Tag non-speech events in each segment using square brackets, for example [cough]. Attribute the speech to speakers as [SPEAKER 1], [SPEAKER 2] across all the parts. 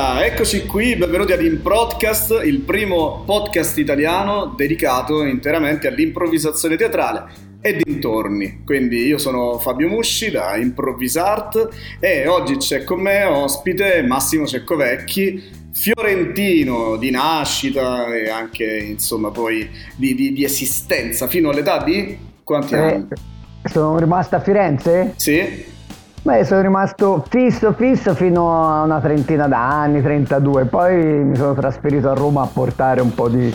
[SPEAKER 1] Allora, eccoci qui, benvenuti ad Improdcast, il primo podcast italiano dedicato interamente all'improvvisazione teatrale e dintorni. Quindi io sono Fabio Musci da Improvvisart e oggi c'è con me ospite Massimo Ceccovecchi, fiorentino di nascita e anche insomma poi di, di, di esistenza fino all'età di quanti
[SPEAKER 2] Eh,
[SPEAKER 1] anni?
[SPEAKER 2] sono rimasto a Firenze?
[SPEAKER 1] Sì?
[SPEAKER 2] Beh, sono rimasto fisso fisso fino a una trentina d'anni, 32, poi mi sono trasferito a Roma a portare un po' di,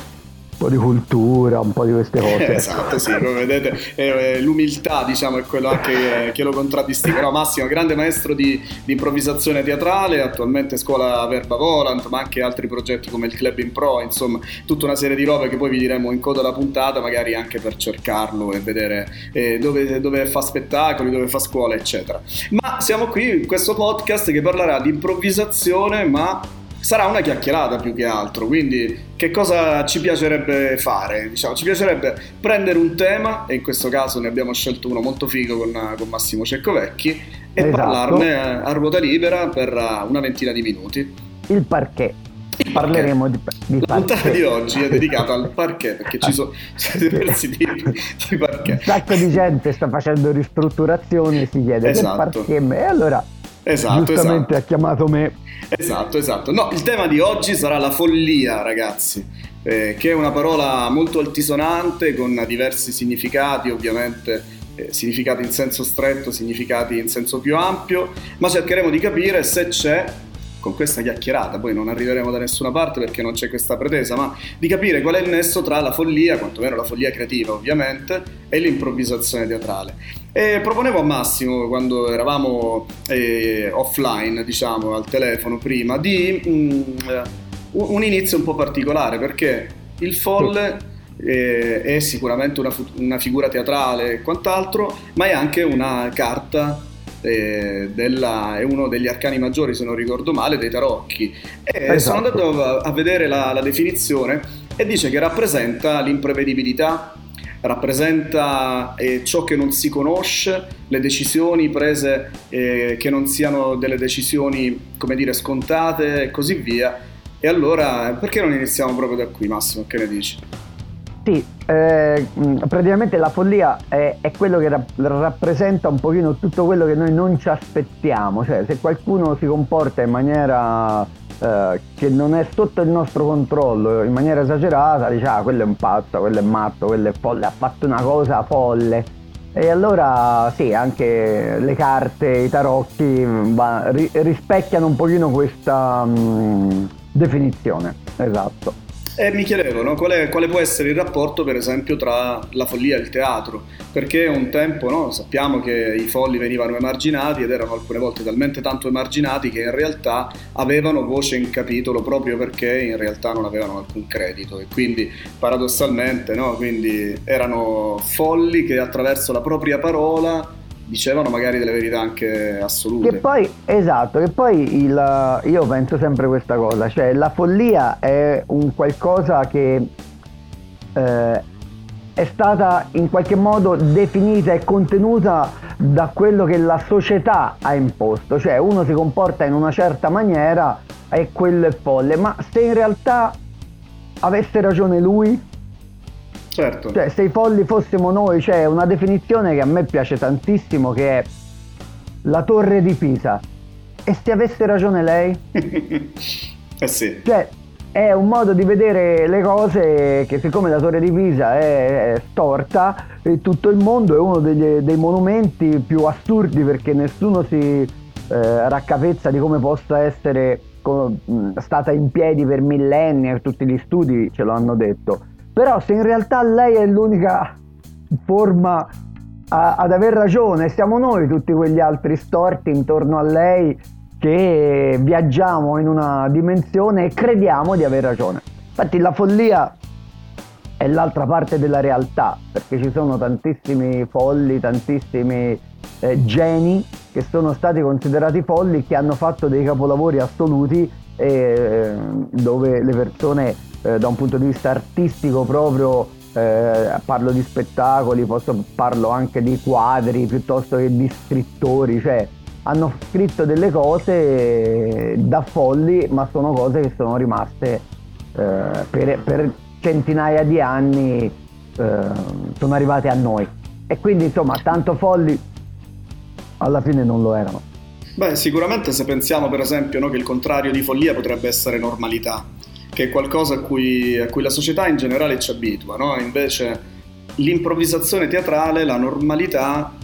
[SPEAKER 2] po' di cultura, un po' di queste [laughs] cose.
[SPEAKER 1] Esatto, sì, come vedete eh, l'umiltà diciamo è quello anche che, che lo contraddistingue. No, Massimo, grande maestro di, di improvvisazione teatrale, attualmente scuola Verba Volant, ma anche altri progetti come il Club in Pro, insomma tutta una serie di robe che poi vi diremo in coda alla puntata, magari anche per cercarlo e vedere eh, dove, dove fa spettacoli, dove fa scuola, eccetera. Ma siamo qui in questo podcast che parlerà di improvvisazione, ma sarà una chiacchierata più che altro. Quindi, che cosa ci piacerebbe fare? Diciamo, ci piacerebbe prendere un tema, e in questo caso ne abbiamo scelto uno molto figo con, con Massimo Ceccovecchi, e
[SPEAKER 2] Esatto.
[SPEAKER 1] parlarne a, a ruota libera per uh, una ventina di minuti.
[SPEAKER 2] Il parquet. Parleremo di, di
[SPEAKER 1] La puntata di oggi è dedicata al parquet perché ci sono diversi tipi di
[SPEAKER 2] Un
[SPEAKER 1] parquet.
[SPEAKER 2] sacco di gente sta facendo ristrutturazione e si chiede
[SPEAKER 1] Esatto.
[SPEAKER 2] che parquet e allora
[SPEAKER 1] Esatto,
[SPEAKER 2] giustamente
[SPEAKER 1] esatto.
[SPEAKER 2] ha chiamato me.
[SPEAKER 1] Esatto, esatto. No, il tema di oggi sarà la follia, ragazzi, eh, che è una parola molto altisonante con diversi significati, ovviamente eh, significati in senso stretto, significati in senso più ampio, ma cercheremo di capire se c'è con questa chiacchierata, poi non arriveremo da nessuna parte perché non c'è questa pretesa, ma di capire qual è il nesso tra la follia, quantomeno la follia creativa ovviamente, e l'improvvisazione teatrale. E proponevo a Massimo, quando eravamo eh, offline, diciamo, al telefono prima, di mm, eh, un inizio un po' particolare, perché il folle eh, è sicuramente una, una figura teatrale e quant'altro, ma è anche una carta eh, della- è uno degli arcani maggiori, se non ricordo male, dei tarocchi.
[SPEAKER 2] Esatto.
[SPEAKER 1] sono andato a, a vedere la, la definizione e dice che rappresenta l'imprevedibilità, rappresenta eh, ciò che non si conosce, le decisioni prese eh, che non siano delle decisioni, come dire, scontate e così via. E allora, perché non iniziamo proprio da qui, Massimo? Che ne dici?
[SPEAKER 2] Sì, eh, praticamente la follia è, è quello che rap- rappresenta un pochino tutto quello che noi non ci aspettiamo, cioè se qualcuno si comporta in maniera eh, che non è sotto il nostro controllo, in maniera esagerata, dice ah quello è un pazzo, quello è matto, quello è folle, ha fatto una cosa folle. E allora sì, anche le carte, i tarocchi va- ri- rispecchiano un pochino questa mh, definizione, esatto.
[SPEAKER 1] E mi chiedevo no, qual è- quale può essere il rapporto, per esempio, tra la follia e il teatro, perché un tempo no, sappiamo che i folli venivano emarginati ed erano alcune volte talmente tanto emarginati che in realtà avevano voce in capitolo proprio perché in realtà non avevano alcun credito. E quindi paradossalmente no, quindi erano folli che attraverso la propria parola dicevano magari delle verità anche assolute.
[SPEAKER 2] Che poi, esatto, che poi il, io penso sempre questa cosa, cioè la follia è un qualcosa che eh, è stata in qualche modo definita e contenuta da quello che la società ha imposto, cioè uno si comporta in una certa maniera e quello è folle, ma se in realtà avesse ragione lui,
[SPEAKER 1] Certo.
[SPEAKER 2] cioè, se i folli fossimo noi, c'è una definizione che a me piace tantissimo che è la torre di Pisa. E se avesse ragione lei? [laughs]
[SPEAKER 1] eh sì.
[SPEAKER 2] Cioè, è un modo di vedere le cose che siccome la torre di Pisa è, è storta, tutto il mondo è uno degli- dei monumenti più assurdi perché nessuno si eh, raccavezza di come possa essere co- mh, stata in piedi per millenni e tutti gli studi ce lo hanno detto. Però se in realtà lei è l'unica forma a- ad aver ragione, siamo noi tutti quegli altri storti intorno a lei che viaggiamo in una dimensione e crediamo di aver ragione. Infatti la follia è l'altra parte della realtà, perché ci sono tantissimi folli, tantissimi eh, geni che sono stati considerati folli, che hanno fatto dei capolavori assoluti eh, dove le persone eh, da un punto di vista artistico proprio, eh, parlo di spettacoli, posso- parlo anche di quadri piuttosto che di scrittori, cioè hanno scritto delle cose da folli, ma sono cose che sono rimaste eh, per, per, centinaia di anni, eh, sono arrivate a noi. E quindi insomma, tanto folli alla fine non lo erano.
[SPEAKER 1] Beh, sicuramente se pensiamo per esempio no, che il contrario di follia potrebbe essere normalità, che è qualcosa a cui, a cui la società in generale ci abitua, no? invece l'improvvisazione teatrale, la normalità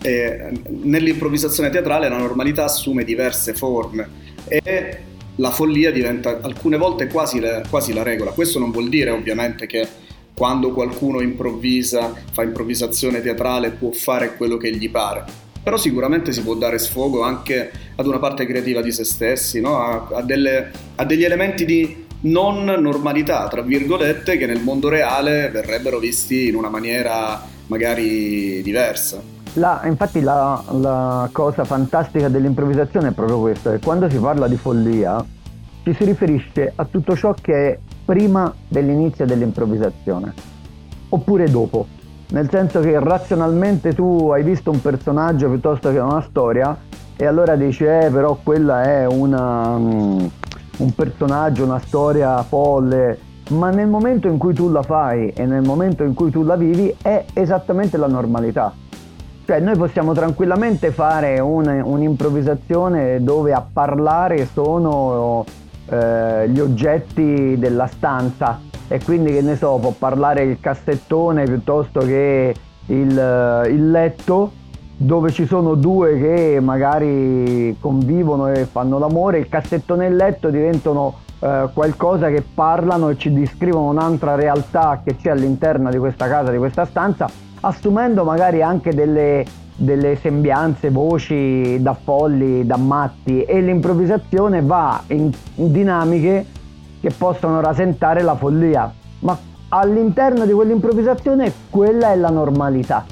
[SPEAKER 1] e nell'improvvisazione teatrale la normalità assume diverse forme e la follia diventa alcune volte quasi la, quasi la regola. Questo non vuol dire ovviamente che quando qualcuno improvvisa, fa improvvisazione teatrale, può fare quello che gli pare. Però sicuramente si può dare sfogo anche ad una parte creativa di se stessi, no? a, a, delle, a degli elementi di non normalità, tra virgolette, che nel mondo reale verrebbero visti in una maniera magari diversa.
[SPEAKER 2] La, infatti la, la, cosa fantastica dell'improvvisazione è proprio questo, che quando si parla di follia ci si riferisce a tutto ciò che è prima dell'inizio dell'improvvisazione, oppure dopo, nel senso che razionalmente tu hai visto un personaggio piuttosto che una storia e allora dici eh però quella è una, um, un personaggio, una storia folle, ma nel momento in cui tu la fai e nel momento in cui tu la vivi è esattamente la normalità. Cioè noi possiamo tranquillamente fare un, un'improvvisazione dove a parlare sono eh, gli oggetti della stanza e quindi che ne so, può parlare il cassettone piuttosto che il, il letto dove ci sono due che magari convivono e fanno l'amore, il cassettone e il letto diventano eh, qualcosa che parlano e ci descrivono un'altra realtà che c'è all'interno di questa casa, di questa stanza assumendo magari anche delle, delle sembianze, voci da folli, da matti e l'improvvisazione va in, in dinamiche che possono rasentare la follia, ma all'interno di quell'improvvisazione quella è la normalità.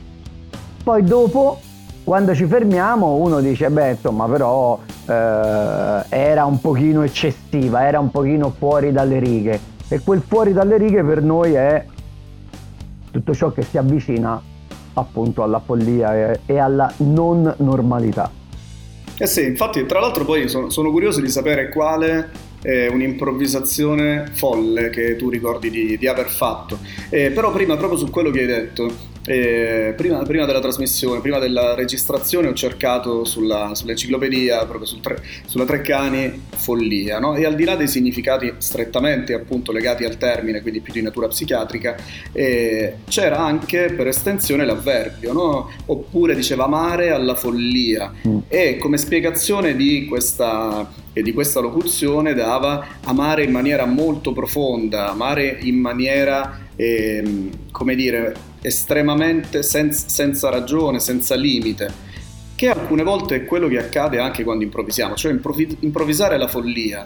[SPEAKER 2] Poi dopo, quando ci fermiamo, uno dice, beh, insomma, però eh, era un pochino eccessiva, era un pochino fuori dalle righe. E quel fuori dalle righe per noi è tutto ciò che si avvicina appunto alla follia e, alla non normalità.
[SPEAKER 1] Eh sì, infatti tra l'altro poi sono, sono curioso di sapere quale è un'improvvisazione folle che tu ricordi di, di aver fatto. Eh, però prima, proprio su quello che hai detto, eh, prima, prima, della trasmissione, prima della registrazione ho cercato sulla, sull'enciclopedia, proprio sul tre, sulla Treccani, follia, no? e al di là dei significati strettamente appunto legati al termine, quindi più di natura psichiatrica, eh, c'era anche per estensione l'avverbio, no? oppure diceva amare alla follia, mm. e come spiegazione di questa, di questa locuzione dava amare in maniera molto profonda, amare in maniera, eh, come dire, estremamente senza, senza ragione, senza limite, che alcune volte è quello che accade anche quando improvvisiamo, cioè improvvis- improvvisare la follia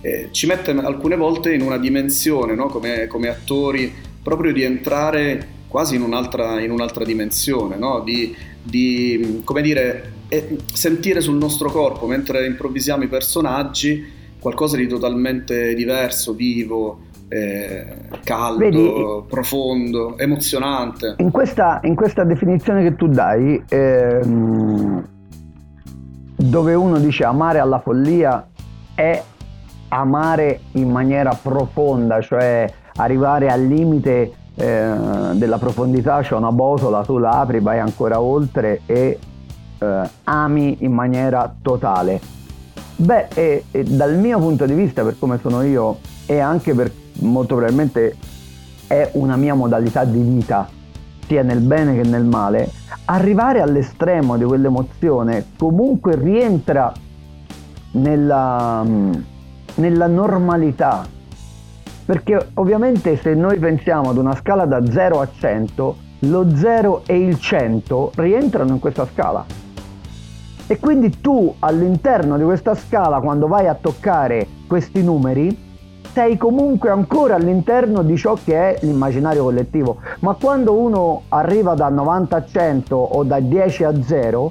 [SPEAKER 1] eh, ci mette alcune volte in una dimensione, no? come, come, attori, proprio di entrare quasi in un'altra, in un'altra dimensione, no? di, di, dire, eh, sentire sul nostro corpo mentre improvvisiamo i personaggi qualcosa di totalmente diverso, vivo, eh, caldo, Vedi, profondo, emozionante.
[SPEAKER 2] In questa, in questa, definizione che tu dai, ehm, dove uno dice amare alla follia è amare in maniera profonda, cioè arrivare al limite eh, della profondità, c'è una botola, tu la apri, vai ancora oltre e eh, ami in maniera totale. Beh, e, e dal mio punto di vista, per come sono io e anche per molto probabilmente è una mia modalità di vita, sia nel bene che nel male, arrivare all'estremo di quell'emozione comunque rientra nella, nella normalità. Perché ovviamente se noi pensiamo ad una scala da 0 a 100, lo 0 e il 100 rientrano in questa scala. E quindi tu all'interno di questa scala, quando vai a toccare questi numeri, sei comunque ancora all'interno di ciò che è l'immaginario collettivo. Ma quando uno arriva da 90 a 100 o da 10 a 0,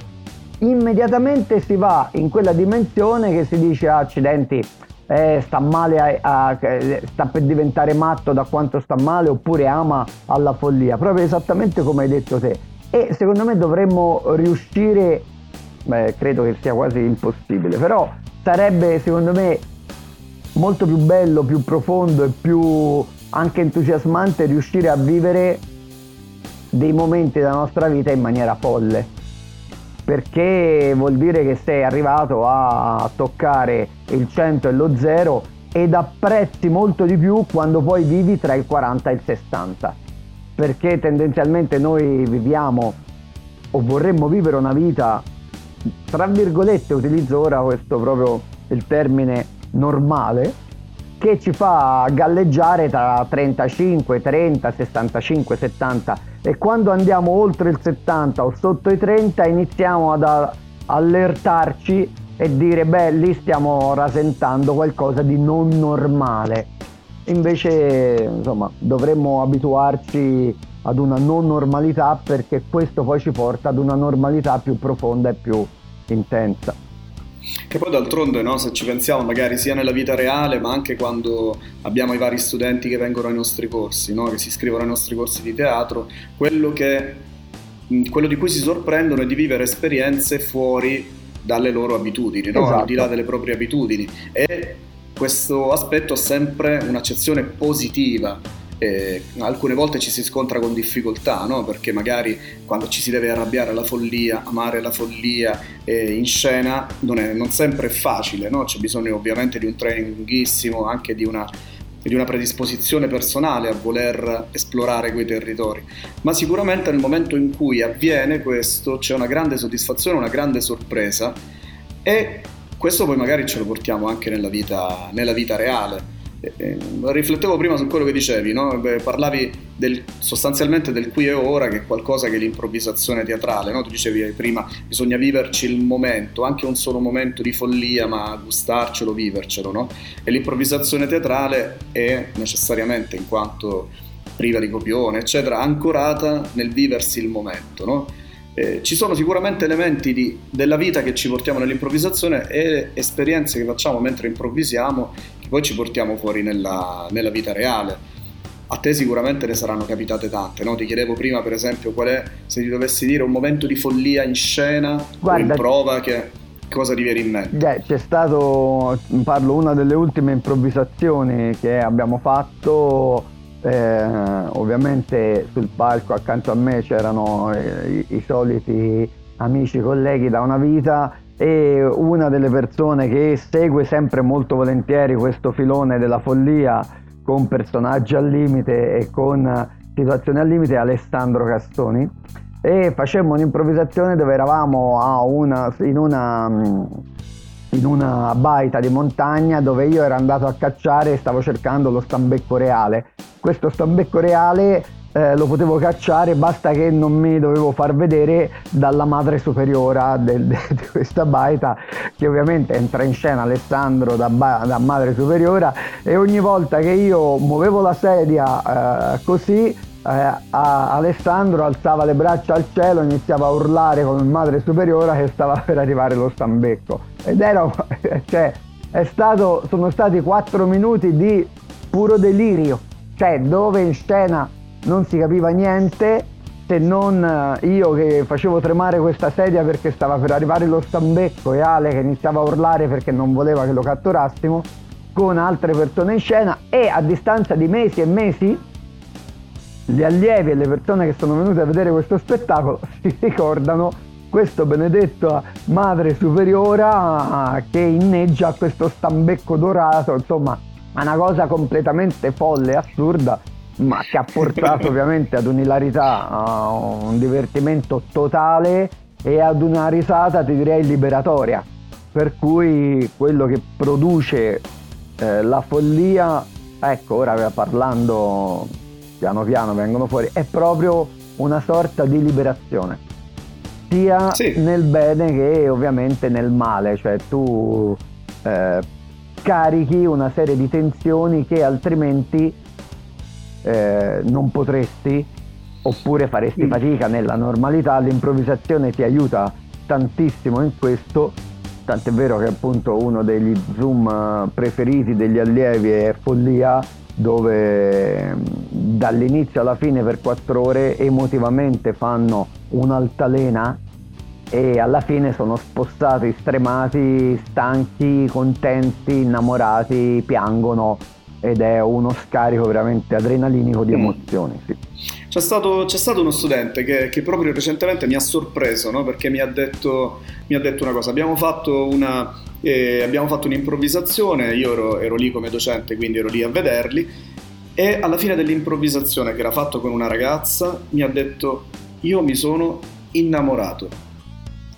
[SPEAKER 2] immediatamente si va in quella dimensione che si dice ah, accidenti, eh, sta male, a, a, sta per diventare matto da quanto sta male oppure ama alla follia, proprio esattamente come hai detto te. E secondo me dovremmo riuscire beh, credo che sia quasi impossibile, però sarebbe secondo me molto più bello, più profondo e più anche entusiasmante riuscire a vivere dei momenti della nostra vita in maniera folle. Perché vuol dire che sei arrivato a toccare il 100 e lo 0 ed apprezzi molto di più quando poi vivi tra il 40 e il 60 perché tendenzialmente noi viviamo o vorremmo vivere una vita tra virgolette utilizzo ora questo proprio il termine normale che ci fa galleggiare tra 35, 30, 65, 70 e quando andiamo oltre il 70 o sotto i 30 iniziamo ad allertarci e dire beh lì stiamo rasentando qualcosa di non normale. Invece insomma dovremmo abituarci ad una non normalità perché questo poi ci porta ad una normalità più profonda e più intensa.
[SPEAKER 1] Che poi d'altronde, no, se ci pensiamo, magari sia nella vita reale, ma anche quando abbiamo i vari studenti che vengono ai nostri corsi, no, che si iscrivono ai nostri corsi di teatro, quello, che, quello di cui si sorprendono è di vivere esperienze fuori dalle loro abitudini, no? esatto. al di là delle proprie abitudini. E questo aspetto ha sempre un'accezione positiva eh, alcune volte ci si scontra con difficoltà, no? perché magari quando ci si deve arrabbiare alla follia, amare la follia eh, in scena non, è, non sempre è facile, no? c'è bisogno ovviamente di un traininghissimo, anche di una, di una predisposizione personale a voler esplorare quei territori, ma sicuramente nel momento in cui avviene questo c'è una grande soddisfazione, una grande sorpresa e questo poi magari ce lo portiamo anche nella vita, nella vita reale eh, eh, riflettevo prima su quello che dicevi, no? Parlavi del, sostanzialmente del qui e ora, che è qualcosa che è l'improvvisazione teatrale. No? Tu dicevi prima, bisogna viverci il momento, anche un solo momento di follia, ma gustarcelo, vivercelo. No? E l'improvvisazione teatrale è necessariamente, in quanto priva di copione, eccetera, ancorata nel viversi il momento. Eh, ci sono sicuramente elementi di, della vita che ci portiamo nell'improvvisazione e esperienze che facciamo mentre improvvisiamo poi ci portiamo fuori nella, nella vita reale. A te sicuramente ne saranno capitate tante, no? Ti chiedevo prima, per esempio, qual è, se ti dovessi dire, un momento di follia in scena Guarda, in prova che cosa ti viene in mente?
[SPEAKER 2] Eh, c'è stato, parlo, una delle ultime improvvisazioni che abbiamo fatto, eh, ovviamente sul palco accanto a me c'erano eh, i, i soliti amici, colleghi da una vita e una delle persone che segue sempre molto volentieri questo filone della follia con personaggi al limite e con situazioni al limite è Alessandro Castoni e facemmo un'improvvisazione dove eravamo una, in, una, in una baita di montagna dove io ero andato a cacciare e stavo cercando lo stambecco reale. Questo stambecco reale eh, lo potevo cacciare, basta che non mi dovevo far vedere dalla madre superiora del, de, di questa baita, che ovviamente entra in scena Alessandro da, da madre superiora e ogni volta che io muovevo la sedia eh, così, eh, Alessandro alzava le braccia al cielo e iniziava a urlare con madre superiora che stava [laughs] per arrivare lo stambecco. Ed era, [laughs] cioè, è stato, sono stati quattro minuti di puro delirio, cioè dove in scena non si capiva niente se non eh, io che facevo tremare questa sedia perché stava per arrivare lo stambecco e Ale che iniziava a urlare perché non voleva che lo catturassimo con altre persone in scena e a distanza di mesi e mesi gli allievi e le persone che sono venute a vedere questo spettacolo [laughs] si ricordano questo benedetto madre superiora che inneggia questo stambecco dorato insomma una cosa completamente folle assurda ma che ha portato [laughs] ovviamente ad un'ilarità, a un divertimento totale e ad una risata ti direi liberatoria. Per cui quello che produce eh, la follia, ecco ora parlando piano piano vengono fuori, è proprio una sorta di liberazione, sia sì. nel bene che ovviamente nel male, cioè tu eh, carichi una serie di tensioni che altrimenti eh, non potresti oppure faresti mm. fatica nella normalità, l'improvvisazione ti aiuta tantissimo in questo, tant'è vero che appunto uno degli zoom eh, preferiti degli allievi è Follia, dove mm, dall'inizio alla fine per quattro ore emotivamente fanno un'altalena e alla fine sono spostati, stremati, stanchi, contenti, innamorati, piangono ed è uno scarico veramente adrenalinico di mm. emozioni. Sì.
[SPEAKER 1] C'è, stato, c'è, stato, uno studente che, che, proprio recentemente mi ha sorpreso no? perché mi ha, detto, mi ha, detto, una cosa. Abbiamo fatto, una, eh, abbiamo fatto un'improvvisazione, io ero, ero, lì come docente, quindi ero lì a vederli. E alla fine dell'improvvisazione, che era fatto con una ragazza, mi ha detto: Io mi sono innamorato.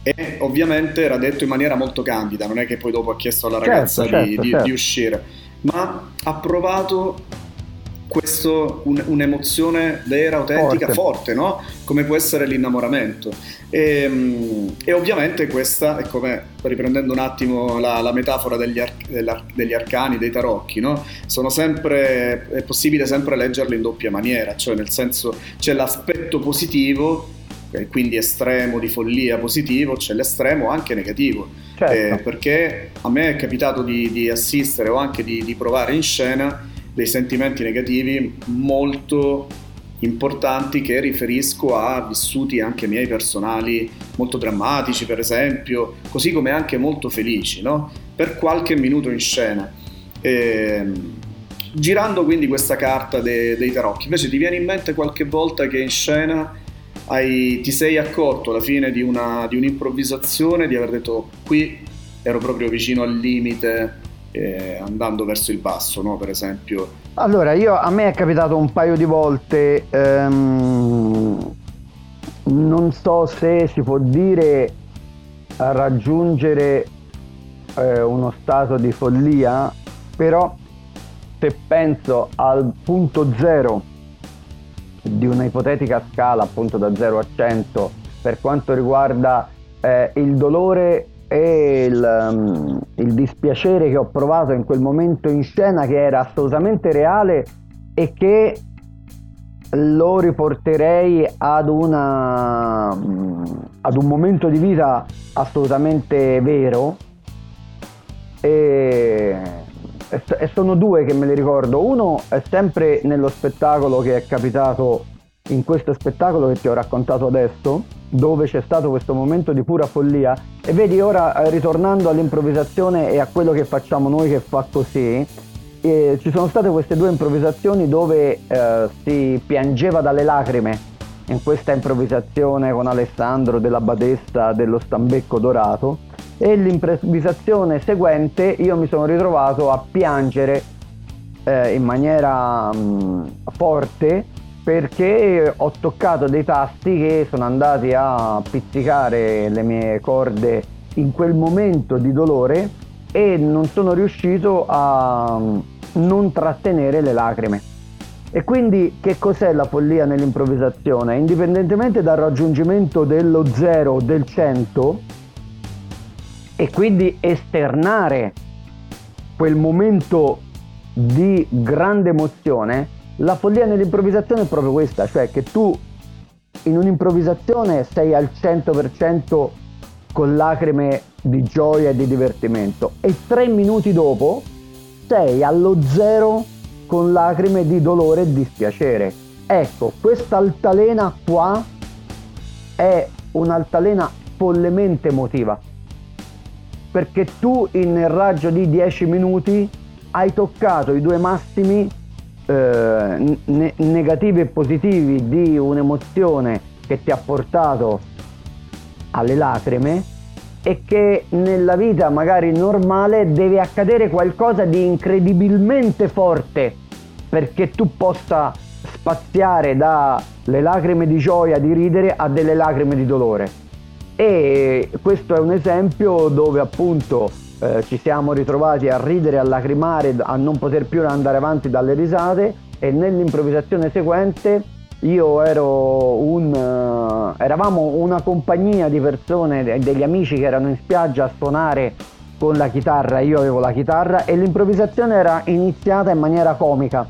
[SPEAKER 1] E ovviamente era detto in maniera molto candida, non è che poi dopo ha chiesto alla ragazza certo, di, certo, certo. di uscire, ma ha provato questo, un, un'emozione vera, autentica, forte, forte no? come può essere l'innamoramento. E, ehm, e, ovviamente questa è come, riprendendo un attimo la, la metafora degli, ar- degli, arcani, dei tarocchi, no? Sono sempre, è possibile sempre leggerli in doppia maniera, cioè nel senso c'è l'aspetto positivo quindi estremo di follia positivo, c'è l'estremo anche negativo. Certo. Eh, perché a me è capitato di, di assistere o anche di, di, provare in scena dei sentimenti negativi molto importanti che riferisco a vissuti anche miei personali molto drammatici, per esempio, così come anche molto felici, no? per qualche minuto in scena. Eh, girando quindi questa carta de, dei tarocchi, invece ti viene in mente qualche volta che in scena hai, ti sei accorto alla fine di, una, di, un'improvvisazione di aver detto qui ero proprio vicino al limite eh, andando verso il basso, no? per esempio.
[SPEAKER 2] Allora, io, a me è capitato un paio di volte, ehm, non so se si può dire raggiungere eh, uno stato di follia, però se penso al punto zero di una ipotetica scala appunto da 0 a 100 per quanto riguarda eh, il dolore e il, um, il, dispiacere che ho provato in quel momento in scena che era assolutamente reale e che lo riporterei ad, una, um, ad un momento di vita assolutamente vero. E e sono due che me li ricordo. Uno è sempre nello spettacolo che è capitato in questo spettacolo che ti ho raccontato adesso, dove c'è stato questo momento di pura follia. E vedi ora, eh, ritornando all'improvvisazione e a quello che facciamo noi che fa così, eh, ci sono state queste due improvvisazioni dove eh, si piangeva dalle lacrime. In questa improvvisazione con Alessandro della Badessa dello Stambecco Dorato e l'improvvisazione seguente io mi sono ritrovato a piangere eh, in maniera mh, mm, forte perché ho toccato dei tasti che sono andati a pizzicare le mie corde in quel momento di dolore e non sono riuscito a mm, non trattenere le lacrime. E quindi che cos'è la follia nell'improvvisazione? Indipendentemente dal raggiungimento dello 0 o del 100, e quindi esternare quel momento di grande emozione, la follia nell'improvvisazione è proprio questa, cioè che tu in un'improvvisazione sei al 100% con lacrime di gioia e di divertimento e tre minuti dopo sei allo zero con lacrime di dolore e dispiacere. Ecco, questa altalena qua è un'altalena follemente emotiva perché tu in raggio di 10 minuti hai toccato i due massimi eh, ne- negativi e positivi di un'emozione che ti ha portato alle lacrime e che nella vita magari normale deve accadere qualcosa di incredibilmente forte perché tu possa spaziare dalle lacrime di gioia, di ridere a delle lacrime di dolore e questo è un esempio dove appunto eh, ci siamo ritrovati a ridere, a lacrimare, a non poter più andare avanti dalle risate. E nell'improvvisazione seguente io ero un, uh, eravamo una compagnia di persone, degli amici che erano in spiaggia a suonare con la chitarra, io avevo la chitarra e l'improvvisazione era iniziata in maniera comica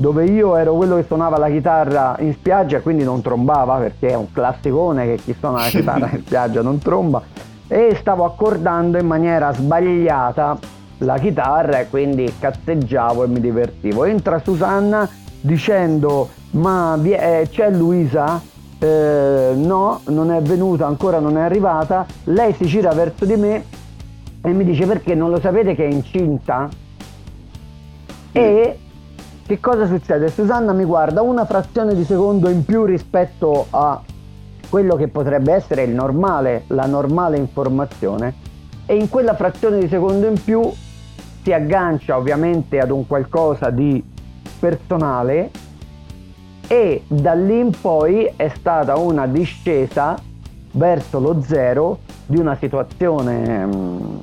[SPEAKER 2] dove io ero quello che suonava la chitarra in spiaggia e quindi non trombava perché è un classicone che chi suona la chitarra in spiaggia non tromba e stavo accordando in maniera sbagliata la chitarra e quindi cazzeggiavo e mi divertivo. Entra Susanna dicendo ma eh, c'è Luisa eh, no, non è venuta, ancora non è arrivata, lei si gira verso di me e mi dice perché non lo sapete che è incinta? E che cosa succede? Susanna mi guarda una frazione di secondo in più rispetto a quello che potrebbe essere il normale, la normale informazione e in quella frazione di secondo in più si aggancia ovviamente ad un qualcosa di personale e da lì in poi è stata una discesa verso lo zero di una situazione um,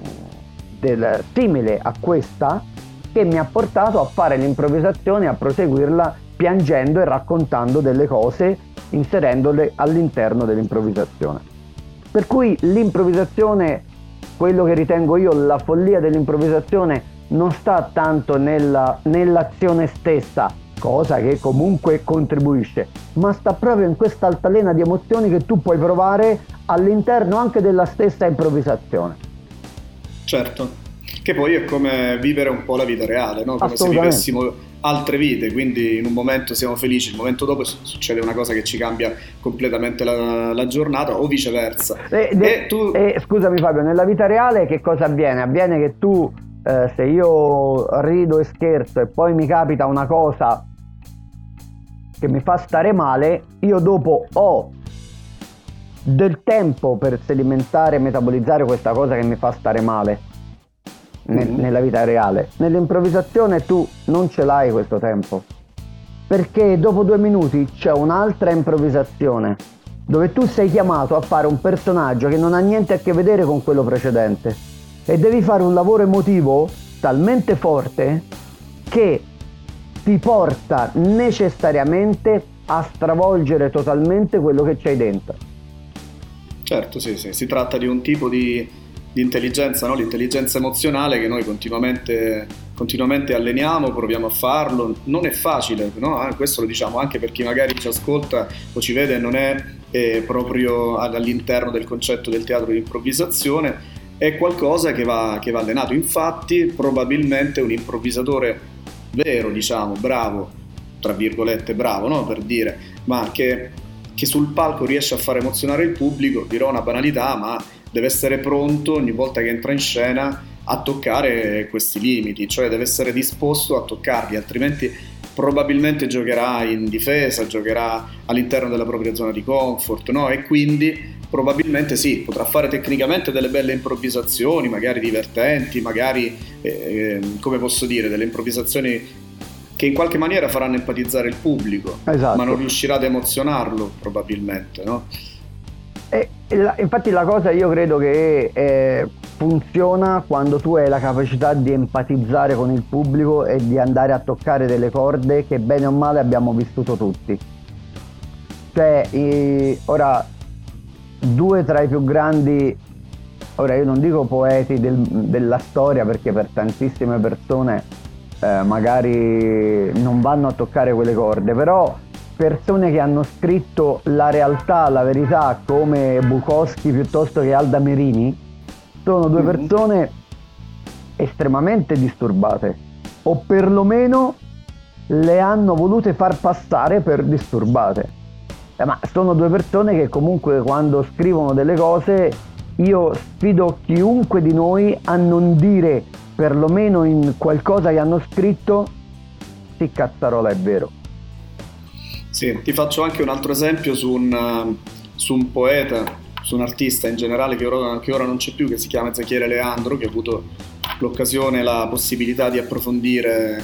[SPEAKER 2] del, simile a questa che mi ha portato a fare l'improvvisazione e a proseguirla piangendo e raccontando delle cose inserendole all'interno dell'improvvisazione. Per cui l'improvvisazione, quello che ritengo io la follia dell'improvvisazione, non sta tanto nella, nell'azione stessa, cosa che comunque contribuisce, ma sta proprio in questa altalena di emozioni che tu puoi provare all'interno anche della stessa improvvisazione.
[SPEAKER 1] Certo, che poi è come vivere un po' la vita reale, no? come se vivessimo altre vite, quindi in un momento siamo felici, il momento dopo succede una cosa che ci cambia completamente la, la giornata o viceversa.
[SPEAKER 2] E, e tu... e, scusami Fabio, nella vita reale che cosa avviene? Avviene che tu eh, se io rido e scherzo e poi mi capita una cosa che mi fa stare male, io dopo ho del tempo per sedimentare e metabolizzare questa cosa che mi fa stare male ne- mm-hmm. nella vita reale. Nell'improvvisazione tu non ce l'hai questo tempo. Perché dopo due minuti c'è un'altra improvvisazione dove tu sei chiamato a fare un personaggio che non ha niente a che vedere con quello precedente e devi fare un lavoro emotivo talmente forte che ti porta necessariamente a stravolgere totalmente quello che c'hai dentro.
[SPEAKER 1] Certo, sì, sì, si tratta di un tipo di di intelligenza, no? l'intelligenza emozionale che noi continuamente, continuamente, alleniamo, proviamo a farlo. Non è facile, no? Ah, questo lo diciamo anche per chi magari ci ascolta o ci vede e non è eh, proprio all'interno del concetto del teatro di improvvisazione, è qualcosa che va, che va allenato. Infatti, probabilmente un improvvisatore vero, diciamo, bravo, tra virgolette bravo, no? per dire, ma che, che sul palco riesce a far emozionare il pubblico, dirò una banalità, ma deve essere pronto ogni volta che entra in scena a toccare questi limiti, cioè deve essere disposto a toccarli, altrimenti probabilmente giocherà in difesa, giocherà all'interno della propria zona di comfort, no? E quindi probabilmente sì, potrà fare tecnicamente delle belle improvvisazioni, magari divertenti, magari, eh, ehm, come posso dire, delle improvvisazioni che in qualche maniera faranno empatizzare il pubblico, esatto. ma non riuscirà ad emozionarlo probabilmente, no?
[SPEAKER 2] E, la, infatti la cosa io credo che eh, funziona quando tu hai la capacità di empatizzare con il pubblico e di andare a toccare delle corde che bene o male abbiamo vissuto tutti. Cioè, eh, ora, due tra i più grandi, ora io non dico poeti del, della storia perché per tantissime persone eh, magari non vanno a toccare quelle corde, però persone che hanno scritto la realtà, la verità come Bukowski piuttosto che Alda Merini sono due mm-hmm. persone estremamente disturbate o perlomeno le hanno volute far passare per disturbate. Eh, ma sono due persone che comunque quando scrivono delle cose io sfido chiunque di noi a non dire perlomeno in qualcosa che hanno scritto sì cazzarola è vero
[SPEAKER 1] sì, ti faccio anche un altro esempio su un, su un poeta, su un artista in generale che ora, che ora non c'è più, che si chiama Ezechiele Leandro, che ho avuto l'occasione la possibilità di approfondire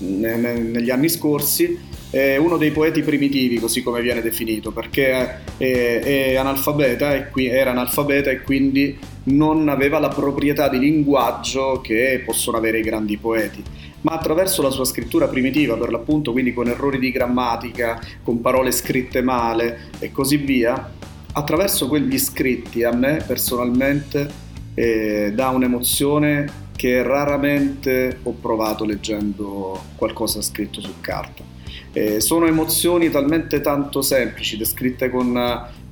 [SPEAKER 1] ne, ne, negli anni scorsi. È uno dei poeti primitivi, così come viene definito, perché è, è analfabeta e qui, era analfabeta e quindi non aveva la proprietà di linguaggio che possono avere i grandi poeti ma attraverso la sua scrittura primitiva, per l'appunto, quindi con errori di grammatica, con parole scritte male e così via, attraverso quegli scritti a me personalmente eh, dà un'emozione che raramente ho provato leggendo qualcosa scritto su carta. Eh, sono emozioni talmente tanto semplici, descritte con,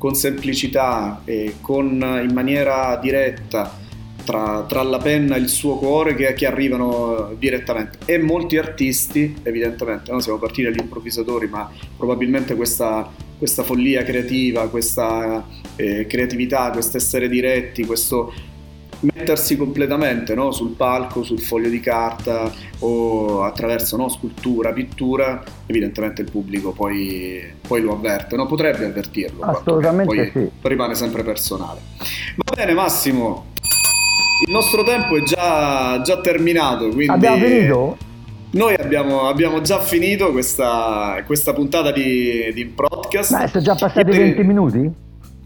[SPEAKER 1] con semplicità e con, in maniera diretta, tra, tra, la penna e il suo cuore che, che, arrivano direttamente. E molti artisti evidentemente non siamo partiti dagli improvvisatori ma probabilmente questa, questa follia creativa, questa eh, creatività, questo essere diretti, questo mettersi completamente no? sul palco, sul foglio di carta o attraverso no? scultura, pittura, evidentemente il pubblico poi, poi lo avverte, no? potrebbe avvertirlo.
[SPEAKER 2] Assolutamente
[SPEAKER 1] poi,
[SPEAKER 2] sì.
[SPEAKER 1] Rimane sempre personale. Va bene Massimo, il nostro tempo è già, già terminato. Quindi...
[SPEAKER 2] Abbiamo finito?
[SPEAKER 1] Noi abbiamo, abbiamo, già finito questa, questa puntata di, di podcast.
[SPEAKER 2] Ma sono già passati 20 minuti?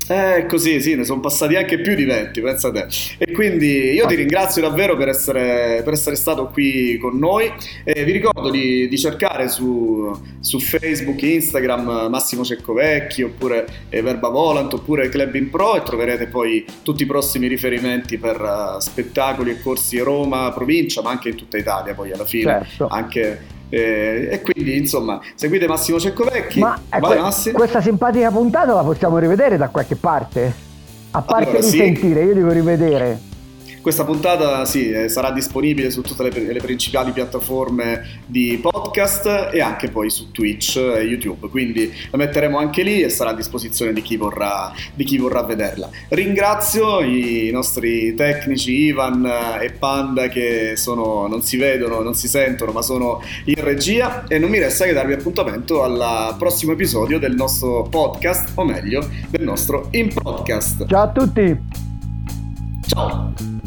[SPEAKER 1] Eh, così, sì, ne sono passati anche più di 20, pensa te. E quindi io ti ringrazio davvero per essere, per essere stato qui con noi. E vi ricordo di, di cercare su, su, Facebook, Instagram Massimo Ceccovecchi, oppure eh, Verba Volant, oppure Club in Pro e troverete poi tutti i prossimi riferimenti per uh, spettacoli e corsi Roma, provincia, ma anche in tutta Italia poi alla fine.
[SPEAKER 2] Certo.
[SPEAKER 1] Anche eh, e quindi insomma seguite Massimo Ceccovecchi.
[SPEAKER 2] Ma
[SPEAKER 1] Vai,
[SPEAKER 2] que-
[SPEAKER 1] Massi.
[SPEAKER 2] questa simpatica puntata la possiamo rivedere da qualche parte? A parte
[SPEAKER 1] allora,
[SPEAKER 2] risentire,
[SPEAKER 1] sì.
[SPEAKER 2] io devo rivedere.
[SPEAKER 1] Questa puntata sì, eh, sarà disponibile su tutte le, le, principali piattaforme di podcast e anche poi su Twitch e YouTube, quindi la metteremo anche lì e sarà a disposizione di chi vorrà, di chi vorrà vederla. Ringrazio i nostri tecnici Ivan e Panda che sono, non si vedono, non si sentono, ma sono in regia e non mi resta che darvi appuntamento al prossimo episodio del nostro podcast, o meglio, del nostro in podcast.
[SPEAKER 2] Ciao a tutti!
[SPEAKER 1] Ciao!